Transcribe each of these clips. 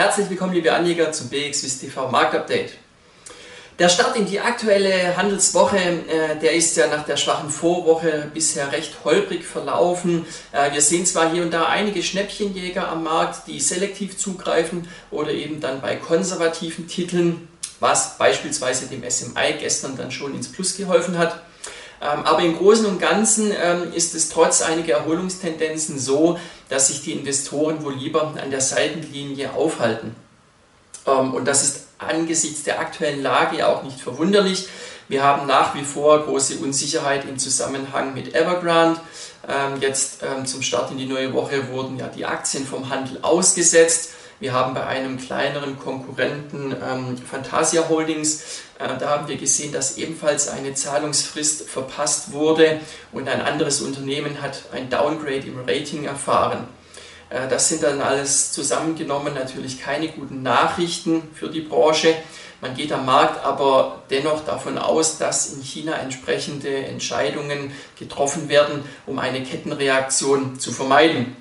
Herzlich willkommen, liebe Anleger, zum BXWIS TV Marktupdate. Der Start in die aktuelle Handelswoche, äh, der ist ja nach der schwachen Vorwoche bisher recht holprig verlaufen. Äh, wir sehen zwar hier und da einige Schnäppchenjäger am Markt, die selektiv zugreifen oder eben dann bei konservativen Titeln, was beispielsweise dem SMI gestern dann schon ins Plus geholfen hat. Ähm, aber im Großen und Ganzen ähm, ist es trotz einiger Erholungstendenzen so, dass sich die Investoren wohl lieber an der Seitenlinie aufhalten. Ähm, und das ist angesichts der aktuellen Lage ja auch nicht verwunderlich. Wir haben nach wie vor große Unsicherheit im Zusammenhang mit Evergrande. Jetzt zum Start in die neue Woche wurden ja die Aktien vom Handel ausgesetzt. Wir haben bei einem kleineren Konkurrenten ähm, Fantasia Holdings, äh, da haben wir gesehen, dass ebenfalls eine Zahlungsfrist verpasst wurde und ein anderes Unternehmen hat ein Downgrade im Rating erfahren. Äh, das sind dann alles zusammengenommen natürlich keine guten Nachrichten für die Branche. Man geht am Markt aber dennoch davon aus, dass in China entsprechende Entscheidungen getroffen werden, um eine Kettenreaktion zu vermeiden.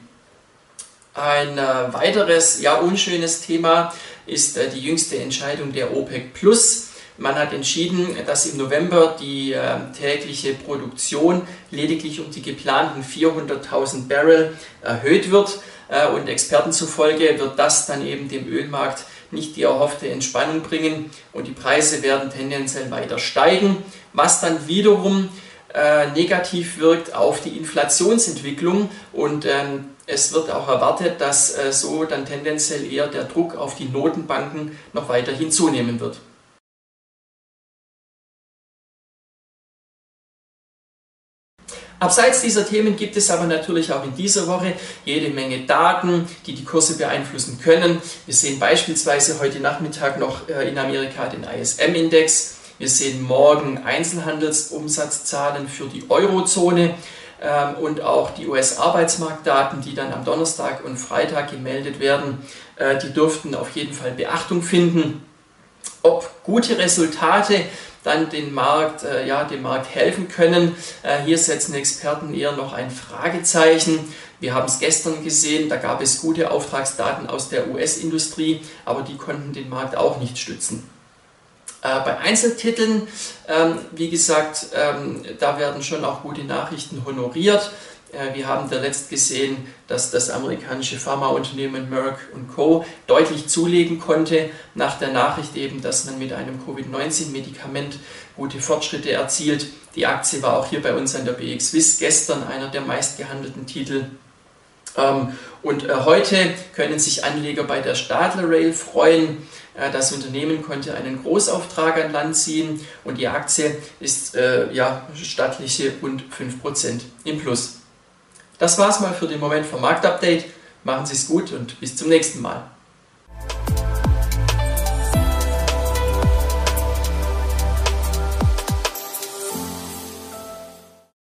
Ein äh, weiteres, ja unschönes Thema ist äh, die jüngste Entscheidung der OPEC Plus. Man hat entschieden, dass im November die äh, tägliche Produktion lediglich um die geplanten 400.000 Barrel erhöht wird. und Experten zufolge wird das dann eben dem Ölmarkt nicht die erhoffte Entspannung bringen und die Preise werden tendenziell weiter steigen, was dann wiederum negativ wirkt auf die Inflationsentwicklung und ähm, es wird auch erwartet, dass äh, so dann tendenziell eher der Druck auf die Notenbanken noch weiterhin zunehmen wird. Abseits dieser Themen gibt es aber natürlich auch in dieser Woche jede Menge Daten, die die Kurse beeinflussen können. Wir sehen beispielsweise heute Nachmittag noch äh, in Amerika den ISM-Index. Wir sehen morgen Einzelhandelsumsatzzahlen für die Eurozone. Ähm, und auch die US-Arbeitsmarktdaten, die dann am Donnerstag und Freitag gemeldet werden, äh, die dürften auf jeden Fall Beachtung finden. Ob gute Resultate dann den Markt, äh, ja, dem Markt helfen können, äh, hier setzen Experten eher noch ein Fragezeichen. Wir haben es gestern gesehen, da gab es gute Auftragsdaten aus der US-Industrie, aber die konnten den Markt auch nicht stützen. Äh, bei Einzeltiteln, ähm, wie gesagt, ähm, da werden schon auch gute Nachrichten honoriert. Äh, wir haben zuletzt gesehen, dass das amerikanische Pharmaunternehmen Merck Co. deutlich zulegen konnte, nach der Nachricht eben, dass man mit einem Covid-19-Medikament gute Fortschritte erzielt. Die Aktie war auch hier bei uns an der BX Swiss gestern einer der meistgehandelten Titel. Ähm, und äh, heute können sich Anleger bei der Stadler Rail freuen. Äh, das Unternehmen konnte einen Großauftrag an Land ziehen und die Aktie ist äh, ja, stattliche rund 5% im Plus. Das war's mal für den Moment vom Marktupdate. Machen Sie es gut und bis zum nächsten Mal.